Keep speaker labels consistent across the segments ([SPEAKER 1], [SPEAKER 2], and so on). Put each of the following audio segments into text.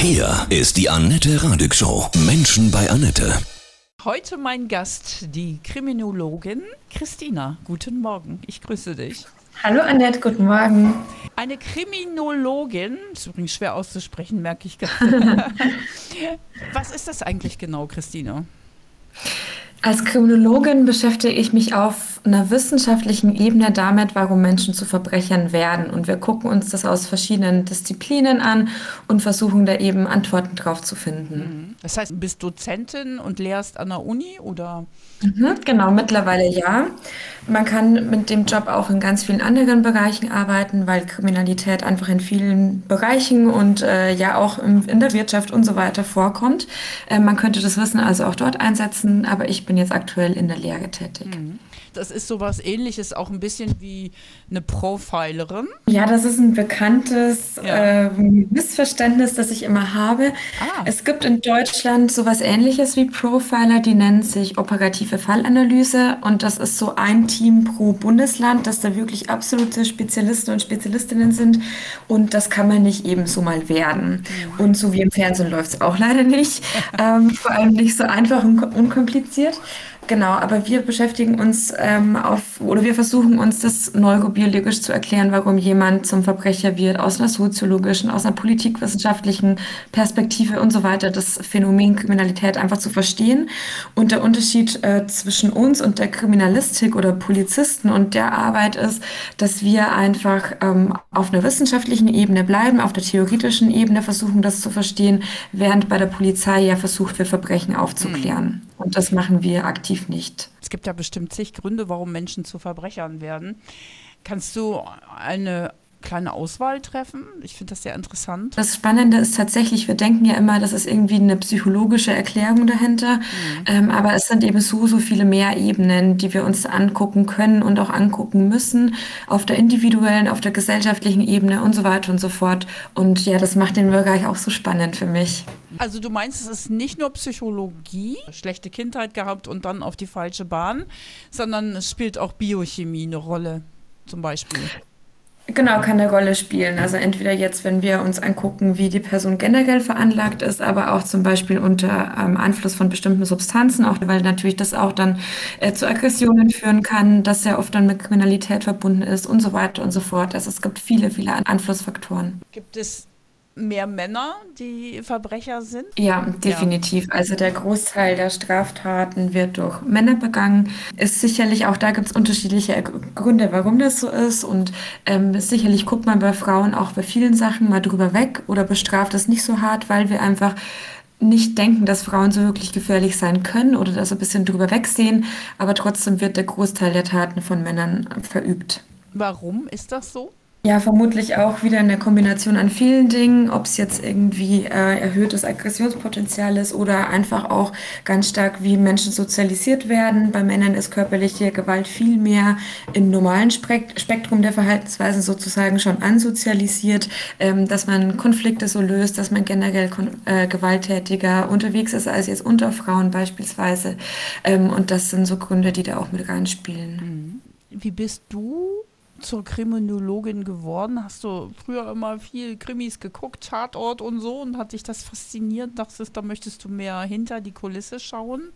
[SPEAKER 1] Hier ist die Annette Radig Show. Menschen bei Annette.
[SPEAKER 2] Heute mein Gast, die Kriminologin Christina. Guten Morgen, ich grüße dich.
[SPEAKER 3] Hallo Annette, guten Morgen.
[SPEAKER 2] Eine Kriminologin, ist übrigens schwer auszusprechen, merke ich gerade. Was ist das eigentlich genau, Christina?
[SPEAKER 3] Als Kriminologin beschäftige ich mich auf einer wissenschaftlichen Ebene damit, warum Menschen zu Verbrechern werden. Und wir gucken uns das aus verschiedenen Disziplinen an und versuchen da eben Antworten drauf zu finden.
[SPEAKER 2] Mhm. Das heißt, du bist Dozentin und lehrst an der Uni oder?
[SPEAKER 3] Mhm, genau, mittlerweile ja. Man kann mit dem Job auch in ganz vielen anderen Bereichen arbeiten, weil Kriminalität einfach in vielen Bereichen und äh, ja auch im, in der Wirtschaft und so weiter vorkommt. Äh, man könnte das Wissen also auch dort einsetzen, aber ich bin jetzt aktuell in der Lehre tätig.
[SPEAKER 2] Mhm. Das ist sowas ähnliches, auch ein bisschen wie eine Profilerin.
[SPEAKER 3] Ja, das ist ein bekanntes ja. äh, Missverständnis, das ich immer habe. Ah. Es gibt in Deutschland sowas ähnliches wie Profiler, die nennen sich operative Fallanalyse und das ist so ein Team pro Bundesland, das da wirklich absolute Spezialisten und Spezialistinnen sind und das kann man nicht ebenso mal werden. Mhm. Und so wie im Fernsehen läuft es auch leider nicht, ähm, vor allem nicht so einfach und unkompliziert. Genau, aber wir beschäftigen uns ähm, auf, oder wir versuchen uns das neurobiologisch zu erklären, warum jemand zum Verbrecher wird, aus einer soziologischen, aus einer politikwissenschaftlichen Perspektive und so weiter, das Phänomen Kriminalität einfach zu verstehen. Und der Unterschied äh, zwischen uns und der Kriminalistik oder Polizisten und der Arbeit ist, dass wir einfach ähm, auf einer wissenschaftlichen Ebene bleiben, auf der theoretischen Ebene versuchen, das zu verstehen, während bei der Polizei ja versucht wird, Verbrechen aufzuklären. Und das machen wir aktiv nicht.
[SPEAKER 2] Es gibt ja bestimmt zig Gründe, warum Menschen zu Verbrechern werden. Kannst du eine kleine Auswahl treffen? Ich finde das sehr interessant.
[SPEAKER 3] Das Spannende ist tatsächlich, wir denken ja immer, das ist irgendwie eine psychologische Erklärung dahinter, mhm. ähm, aber es sind eben so, so viele mehr Ebenen, die wir uns angucken können und auch angucken müssen, auf der individuellen, auf der gesellschaftlichen Ebene und so weiter und so fort. Und ja, das macht den Bereich auch so spannend für mich.
[SPEAKER 2] Also du meinst, es ist nicht nur Psychologie, schlechte Kindheit gehabt und dann auf die falsche Bahn, sondern es spielt auch Biochemie eine Rolle, zum Beispiel.
[SPEAKER 3] Genau, kann eine Rolle spielen. Also entweder jetzt, wenn wir uns angucken, wie die Person generell veranlagt ist, aber auch zum Beispiel unter ähm, Einfluss von bestimmten Substanzen, auch weil natürlich das auch dann äh, zu Aggressionen führen kann, das sehr oft dann mit Kriminalität verbunden ist und so weiter und so fort. Also es gibt viele, viele Einflussfaktoren.
[SPEAKER 2] Gibt es mehr Männer, die Verbrecher sind?
[SPEAKER 3] Ja, definitiv. Ja. Also der Großteil der Straftaten wird durch Männer begangen. Ist sicherlich auch da gibt es unterschiedliche Gründe, warum das so ist. Und ähm, sicherlich guckt man bei Frauen auch bei vielen Sachen mal drüber weg oder bestraft es nicht so hart, weil wir einfach nicht denken, dass Frauen so wirklich gefährlich sein können oder das ein bisschen drüber wegsehen, aber trotzdem wird der Großteil der Taten von Männern verübt.
[SPEAKER 2] Warum ist das so?
[SPEAKER 3] Ja, vermutlich auch wieder eine Kombination an vielen Dingen, ob es jetzt irgendwie äh, erhöhtes Aggressionspotenzial ist oder einfach auch ganz stark, wie Menschen sozialisiert werden. Bei Männern ist körperliche Gewalt viel mehr im normalen Spektrum der Verhaltensweisen sozusagen schon ansozialisiert, ähm, dass man Konflikte so löst, dass man generell äh, gewalttätiger unterwegs ist als jetzt unter Frauen beispielsweise. Ähm, und das sind so Gründe, die da auch mit reinspielen.
[SPEAKER 2] Mhm. Wie bist du zur Kriminologin geworden? Hast du früher immer viel Krimis geguckt, Tatort und so und hat dich das fasziniert? Dachtest, da möchtest du mehr hinter die Kulisse schauen?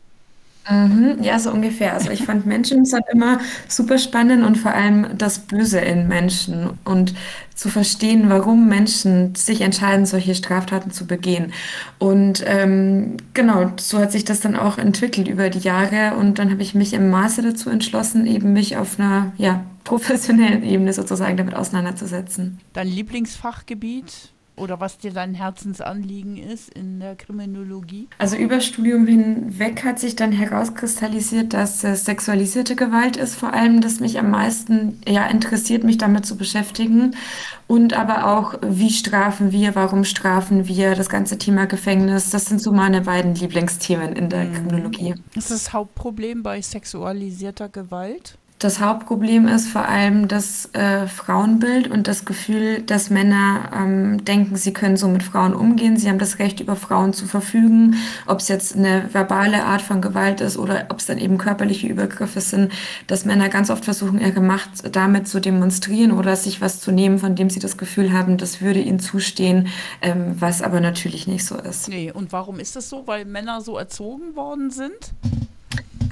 [SPEAKER 3] Mhm, ja, so ungefähr. Also ich fand Menschen halt immer super spannend und vor allem das Böse in Menschen und zu verstehen, warum Menschen sich entscheiden, solche Straftaten zu begehen. Und ähm, genau, so hat sich das dann auch entwickelt über die Jahre und dann habe ich mich im Maße dazu entschlossen, eben mich auf einer ja, professionellen Ebene sozusagen damit auseinanderzusetzen.
[SPEAKER 2] Dein Lieblingsfachgebiet? Oder was dir dein Herzensanliegen ist in der Kriminologie?
[SPEAKER 3] Also über Studium hinweg hat sich dann herauskristallisiert, dass äh, sexualisierte Gewalt ist vor allem, das mich am meisten ja, interessiert, mich damit zu beschäftigen. Und aber auch, wie strafen wir, warum strafen wir, das ganze Thema Gefängnis, das sind so meine beiden Lieblingsthemen in der mhm. Kriminologie.
[SPEAKER 2] Ist das Hauptproblem bei sexualisierter Gewalt?
[SPEAKER 3] Das Hauptproblem ist vor allem das äh, Frauenbild und das Gefühl, dass Männer ähm, denken, sie können so mit Frauen umgehen, sie haben das Recht, über Frauen zu verfügen, ob es jetzt eine verbale Art von Gewalt ist oder ob es dann eben körperliche Übergriffe sind, dass Männer ganz oft versuchen, ihre Macht damit zu demonstrieren oder sich was zu nehmen, von dem sie das Gefühl haben, das würde ihnen zustehen, ähm, was aber natürlich nicht so ist.
[SPEAKER 2] Nee, und warum ist das so? Weil Männer so erzogen worden sind?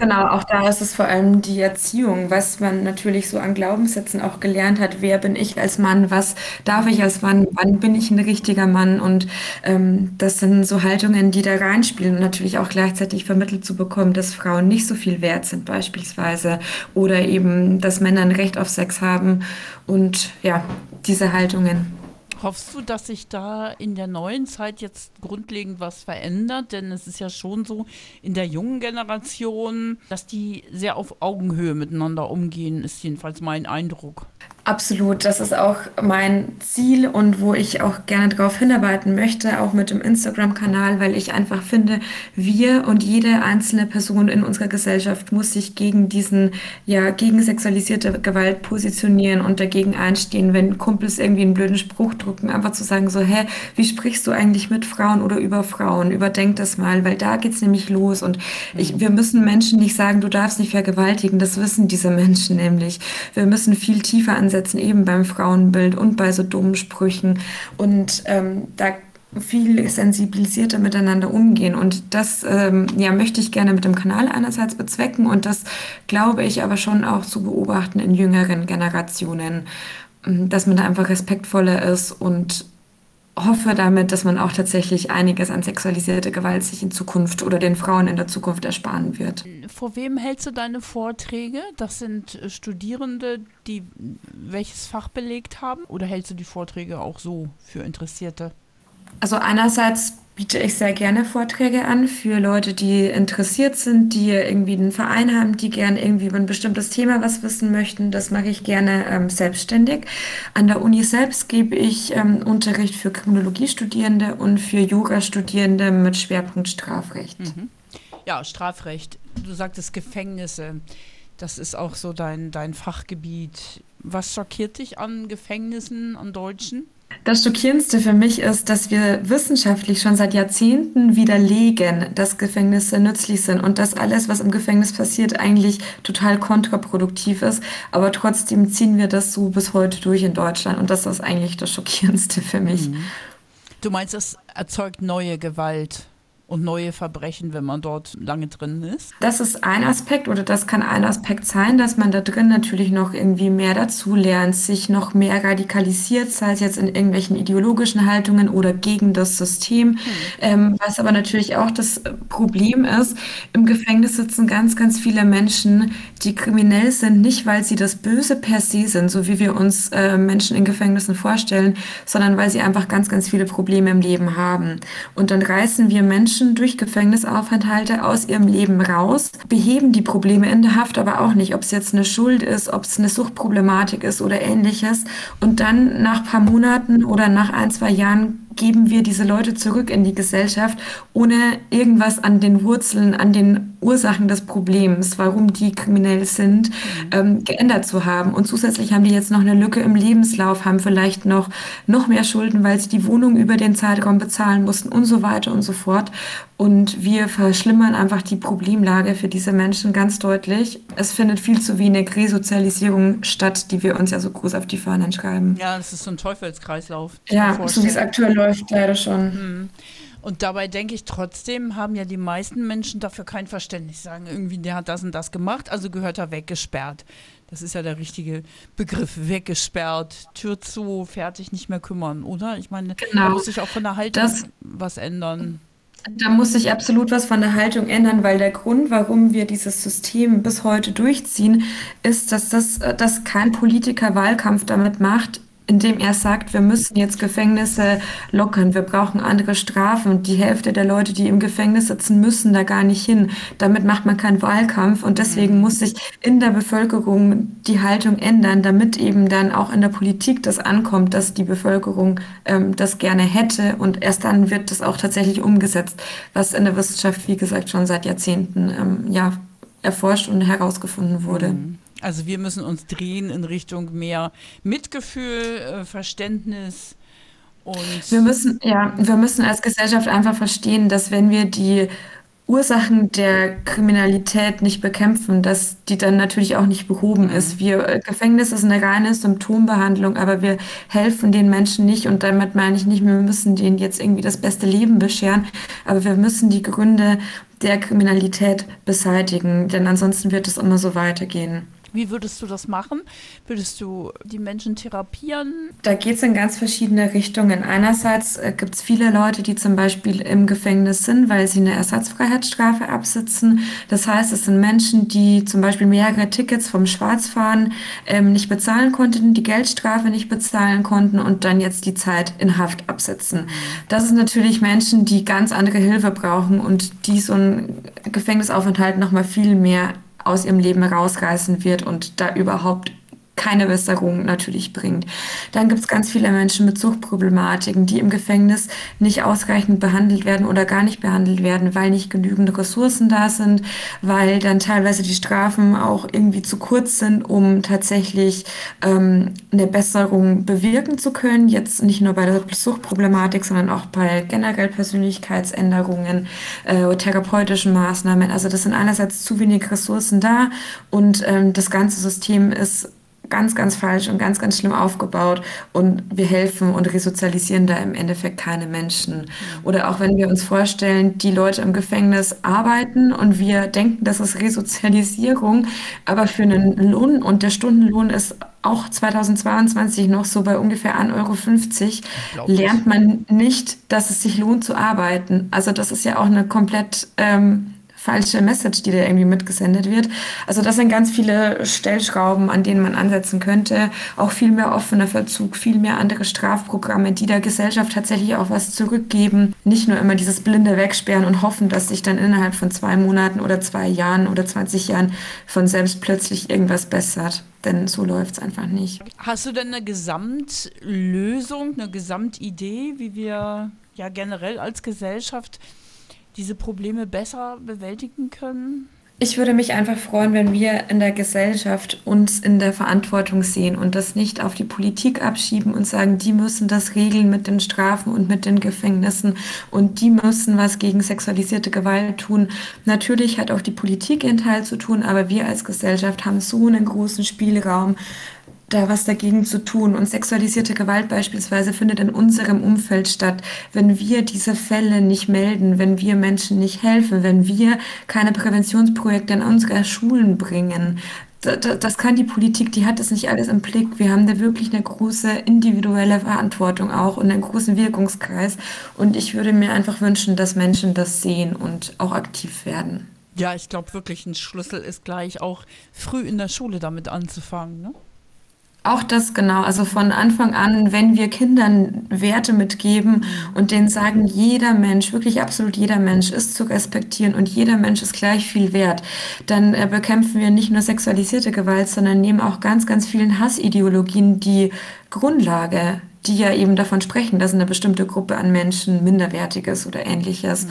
[SPEAKER 3] Genau, auch da ist es vor allem die Erziehung, was man natürlich so an Glaubenssätzen auch gelernt hat. Wer bin ich als Mann? Was darf ich als Mann? Wann bin ich ein richtiger Mann? Und ähm, das sind so Haltungen, die da reinspielen und natürlich auch gleichzeitig vermittelt zu bekommen, dass Frauen nicht so viel wert sind beispielsweise oder eben, dass Männer ein Recht auf Sex haben und ja, diese Haltungen.
[SPEAKER 2] Hoffst du, dass sich da in der neuen Zeit jetzt grundlegend was verändert? Denn es ist ja schon so in der jungen Generation, dass die sehr auf Augenhöhe miteinander umgehen, ist jedenfalls mein Eindruck.
[SPEAKER 3] Absolut, das ist auch mein Ziel und wo ich auch gerne darauf hinarbeiten möchte, auch mit dem Instagram-Kanal, weil ich einfach finde, wir und jede einzelne Person in unserer Gesellschaft muss sich gegen diesen, ja, gegen sexualisierte Gewalt positionieren und dagegen einstehen, wenn Kumpels irgendwie einen blöden Spruch drucken, einfach zu sagen so, hä, wie sprichst du eigentlich mit Frauen oder über Frauen? Überdenk das mal, weil da geht's nämlich los und ich, mhm. wir müssen Menschen nicht sagen, du darfst nicht vergewaltigen, das wissen diese Menschen nämlich. Wir müssen viel tiefer an ansetzen, eben beim Frauenbild und bei so dummen Sprüchen und ähm, da viel sensibilisierter miteinander umgehen. Und das ähm, ja, möchte ich gerne mit dem Kanal einerseits bezwecken und das glaube ich aber schon auch zu beobachten in jüngeren Generationen, dass man da einfach respektvoller ist und hoffe damit, dass man auch tatsächlich einiges an sexualisierter Gewalt sich in Zukunft oder den Frauen in der Zukunft ersparen wird.
[SPEAKER 2] Vor wem hältst du deine Vorträge? Das sind äh, Studierende, die welches Fach belegt haben? Oder hältst du die Vorträge auch so für Interessierte?
[SPEAKER 3] Also einerseits biete ich sehr gerne Vorträge an für Leute, die interessiert sind, die irgendwie einen Verein haben, die gerne irgendwie über ein bestimmtes Thema was wissen möchten. Das mache ich gerne ähm, selbstständig. An der Uni selbst gebe ich ähm, Unterricht für Kriminologiestudierende und für Jurastudierende mit Schwerpunkt Strafrecht. Mhm.
[SPEAKER 2] Ja, Strafrecht. Du sagtest Gefängnisse. Das ist auch so dein, dein Fachgebiet. Was schockiert dich an Gefängnissen, an Deutschen?
[SPEAKER 3] Das Schockierendste für mich ist, dass wir wissenschaftlich schon seit Jahrzehnten widerlegen, dass Gefängnisse nützlich sind und dass alles, was im Gefängnis passiert, eigentlich total kontraproduktiv ist. Aber trotzdem ziehen wir das so bis heute durch in Deutschland und das ist eigentlich das Schockierendste für mich. Mhm.
[SPEAKER 2] Du meinst, es erzeugt neue Gewalt? Und neue Verbrechen, wenn man dort lange drin ist?
[SPEAKER 3] Das ist ein Aspekt oder das kann ein Aspekt sein, dass man da drin natürlich noch irgendwie mehr dazu lernt, sich noch mehr radikalisiert, sei es jetzt in irgendwelchen ideologischen Haltungen oder gegen das System. Hm. Ähm, was aber natürlich auch das Problem ist, im Gefängnis sitzen ganz, ganz viele Menschen, die kriminell sind, nicht weil sie das Böse per se sind, so wie wir uns äh, Menschen in Gefängnissen vorstellen, sondern weil sie einfach ganz, ganz viele Probleme im Leben haben. Und dann reißen wir Menschen Menschen durch Gefängnisaufenthalte aus ihrem Leben raus, beheben die Probleme in der Haft aber auch nicht, ob es jetzt eine Schuld ist, ob es eine Suchtproblematik ist oder ähnliches. Und dann nach ein paar Monaten oder nach ein, zwei Jahren geben wir diese Leute zurück in die Gesellschaft, ohne irgendwas an den Wurzeln, an den Ursachen des Problems, warum die kriminell sind, mhm. ähm, geändert zu haben. Und zusätzlich haben die jetzt noch eine Lücke im Lebenslauf, haben vielleicht noch, noch mehr Schulden, weil sie die Wohnung über den Zeitraum bezahlen mussten und so weiter und so fort. Und wir verschlimmern einfach die Problemlage für diese Menschen ganz deutlich. Es findet viel zu wenig Resozialisierung statt, die wir uns ja so groß auf die Fahnen schreiben.
[SPEAKER 2] Ja, das ist so ein Teufelskreislauf.
[SPEAKER 3] Ja, so wie es aktuell läuft, leider schon.
[SPEAKER 2] Mhm. Und dabei denke ich trotzdem, haben ja die meisten Menschen dafür kein Verständnis. Sagen irgendwie, der hat das und das gemacht, also gehört er weggesperrt. Das ist ja der richtige Begriff, weggesperrt, Tür zu, fertig, nicht mehr kümmern, oder? Ich meine, genau. da muss sich auch von der Haltung das, was ändern.
[SPEAKER 3] Da muss sich absolut was von der Haltung ändern, weil der Grund, warum wir dieses System bis heute durchziehen, ist, dass das dass kein Politiker Wahlkampf damit macht, indem er sagt, wir müssen jetzt Gefängnisse lockern, wir brauchen andere Strafen. Und die Hälfte der Leute, die im Gefängnis sitzen, müssen da gar nicht hin. Damit macht man keinen Wahlkampf und deswegen mhm. muss sich in der Bevölkerung die Haltung ändern, damit eben dann auch in der Politik das ankommt, dass die Bevölkerung ähm, das gerne hätte und erst dann wird das auch tatsächlich umgesetzt, was in der Wissenschaft, wie gesagt, schon seit Jahrzehnten ähm, ja, erforscht und herausgefunden wurde. Mhm.
[SPEAKER 2] Also wir müssen uns drehen in Richtung mehr Mitgefühl, äh, Verständnis und
[SPEAKER 3] wir müssen ja, wir müssen als Gesellschaft einfach verstehen, dass wenn wir die Ursachen der Kriminalität nicht bekämpfen, dass die dann natürlich auch nicht behoben mhm. ist. Wir, äh, Gefängnis ist eine reine Symptombehandlung, aber wir helfen den Menschen nicht und damit meine ich nicht, wir müssen denen jetzt irgendwie das beste Leben bescheren, aber wir müssen die Gründe der Kriminalität beseitigen, denn ansonsten wird es immer so weitergehen.
[SPEAKER 2] Wie würdest du das machen? Würdest du die Menschen therapieren?
[SPEAKER 3] Da geht es in ganz verschiedene Richtungen. Einerseits äh, gibt es viele Leute, die zum Beispiel im Gefängnis sind, weil sie eine Ersatzfreiheitsstrafe absitzen. Das heißt, es sind Menschen, die zum Beispiel mehrere Tickets vom Schwarzfahren ähm, nicht bezahlen konnten, die Geldstrafe nicht bezahlen konnten und dann jetzt die Zeit in Haft absitzen. Das sind natürlich Menschen, die ganz andere Hilfe brauchen und die so ein Gefängnisaufenthalt nochmal viel mehr aus ihrem Leben rausreißen wird und da überhaupt keine Besserung natürlich bringt. Dann gibt es ganz viele Menschen mit Suchtproblematiken, die im Gefängnis nicht ausreichend behandelt werden oder gar nicht behandelt werden, weil nicht genügend Ressourcen da sind, weil dann teilweise die Strafen auch irgendwie zu kurz sind, um tatsächlich ähm, eine Besserung bewirken zu können. Jetzt nicht nur bei der Suchtproblematik, sondern auch bei generell Persönlichkeitsänderungen, äh, therapeutischen Maßnahmen. Also das sind einerseits zu wenig Ressourcen da und ähm, das ganze System ist ganz, ganz falsch und ganz, ganz schlimm aufgebaut und wir helfen und resozialisieren da im Endeffekt keine Menschen. Oder auch wenn wir uns vorstellen, die Leute im Gefängnis arbeiten und wir denken, das ist Resozialisierung, aber für einen Lohn und der Stundenlohn ist auch 2022 noch so bei ungefähr 1,50 Euro, lernt man nicht, dass es sich lohnt zu arbeiten. Also das ist ja auch eine komplett ähm, falsche Message, die da irgendwie mitgesendet wird. Also das sind ganz viele Stellschrauben, an denen man ansetzen könnte. Auch viel mehr offener Verzug, viel mehr andere Strafprogramme, die der Gesellschaft tatsächlich auch was zurückgeben. Nicht nur immer dieses blinde Wegsperren und hoffen, dass sich dann innerhalb von zwei Monaten oder zwei Jahren oder 20 Jahren von selbst plötzlich irgendwas bessert. Denn so läuft es einfach nicht.
[SPEAKER 2] Hast du denn eine Gesamtlösung, eine Gesamtidee, wie wir ja generell als Gesellschaft diese Probleme besser bewältigen können?
[SPEAKER 3] Ich würde mich einfach freuen, wenn wir in der Gesellschaft uns in der Verantwortung sehen und das nicht auf die Politik abschieben und sagen, die müssen das regeln mit den Strafen und mit den Gefängnissen und die müssen was gegen sexualisierte Gewalt tun. Natürlich hat auch die Politik ihren Teil zu tun, aber wir als Gesellschaft haben so einen großen Spielraum, da was dagegen zu tun. Und sexualisierte Gewalt beispielsweise findet in unserem Umfeld statt. Wenn wir diese Fälle nicht melden, wenn wir Menschen nicht helfen, wenn wir keine Präventionsprojekte in unsere Schulen bringen, das kann die Politik, die hat das nicht alles im Blick. Wir haben da wirklich eine große individuelle Verantwortung auch und einen großen Wirkungskreis. Und ich würde mir einfach wünschen, dass Menschen das sehen und auch aktiv werden.
[SPEAKER 2] Ja, ich glaube wirklich, ein Schlüssel ist gleich auch früh in der Schule damit anzufangen. Ne?
[SPEAKER 3] Auch das genau, also von Anfang an, wenn wir Kindern Werte mitgeben und denen sagen, jeder Mensch, wirklich absolut jeder Mensch ist zu respektieren und jeder Mensch ist gleich viel wert, dann äh, bekämpfen wir nicht nur sexualisierte Gewalt, sondern nehmen auch ganz, ganz vielen Hassideologien die Grundlage die ja eben davon sprechen, dass eine bestimmte Gruppe an Menschen minderwertig ist oder ähnliches. Mhm.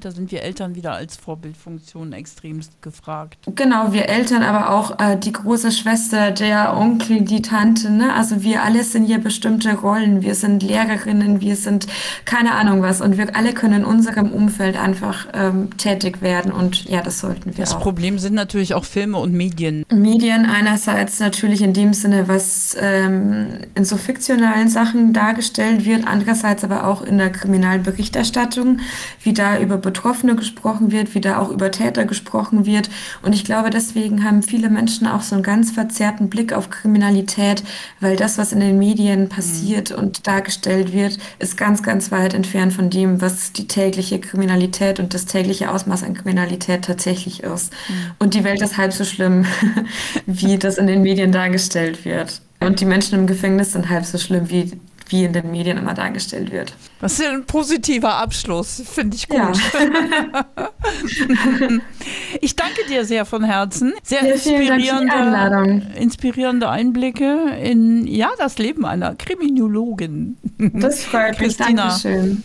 [SPEAKER 2] Da sind wir Eltern wieder als Vorbildfunktion extremst gefragt.
[SPEAKER 3] Genau, wir Eltern, aber auch äh, die große Schwester, der Onkel, die Tante. Ne? Also wir alle sind hier bestimmte Rollen. Wir sind Lehrerinnen, wir sind keine Ahnung was. Und wir alle können in unserem Umfeld einfach ähm, tätig werden. Und ja, das sollten wir
[SPEAKER 2] das
[SPEAKER 3] auch.
[SPEAKER 2] Das Problem sind natürlich auch Filme und Medien.
[SPEAKER 3] Medien einerseits natürlich in dem Sinne, was ähm, in so fiktionalen Sachen Sachen dargestellt wird, andererseits aber auch in der Kriminalberichterstattung, wie da über Betroffene gesprochen wird, wie da auch über Täter gesprochen wird. Und ich glaube, deswegen haben viele Menschen auch so einen ganz verzerrten Blick auf Kriminalität, weil das, was in den Medien passiert mhm. und dargestellt wird, ist ganz, ganz weit entfernt von dem, was die tägliche Kriminalität und das tägliche Ausmaß an Kriminalität tatsächlich ist. Mhm. Und die Welt ist halb so schlimm, wie das in den Medien dargestellt wird. Und die Menschen im Gefängnis sind halb so schlimm, wie, wie in den Medien immer dargestellt wird.
[SPEAKER 2] Das ist ein positiver Abschluss, finde ich gut. Ja. ich danke dir sehr von Herzen. Sehr ja, inspirierende, inspirierende Einblicke in ja, das Leben einer Kriminologin.
[SPEAKER 3] Das freut mich. Christina. Dankeschön.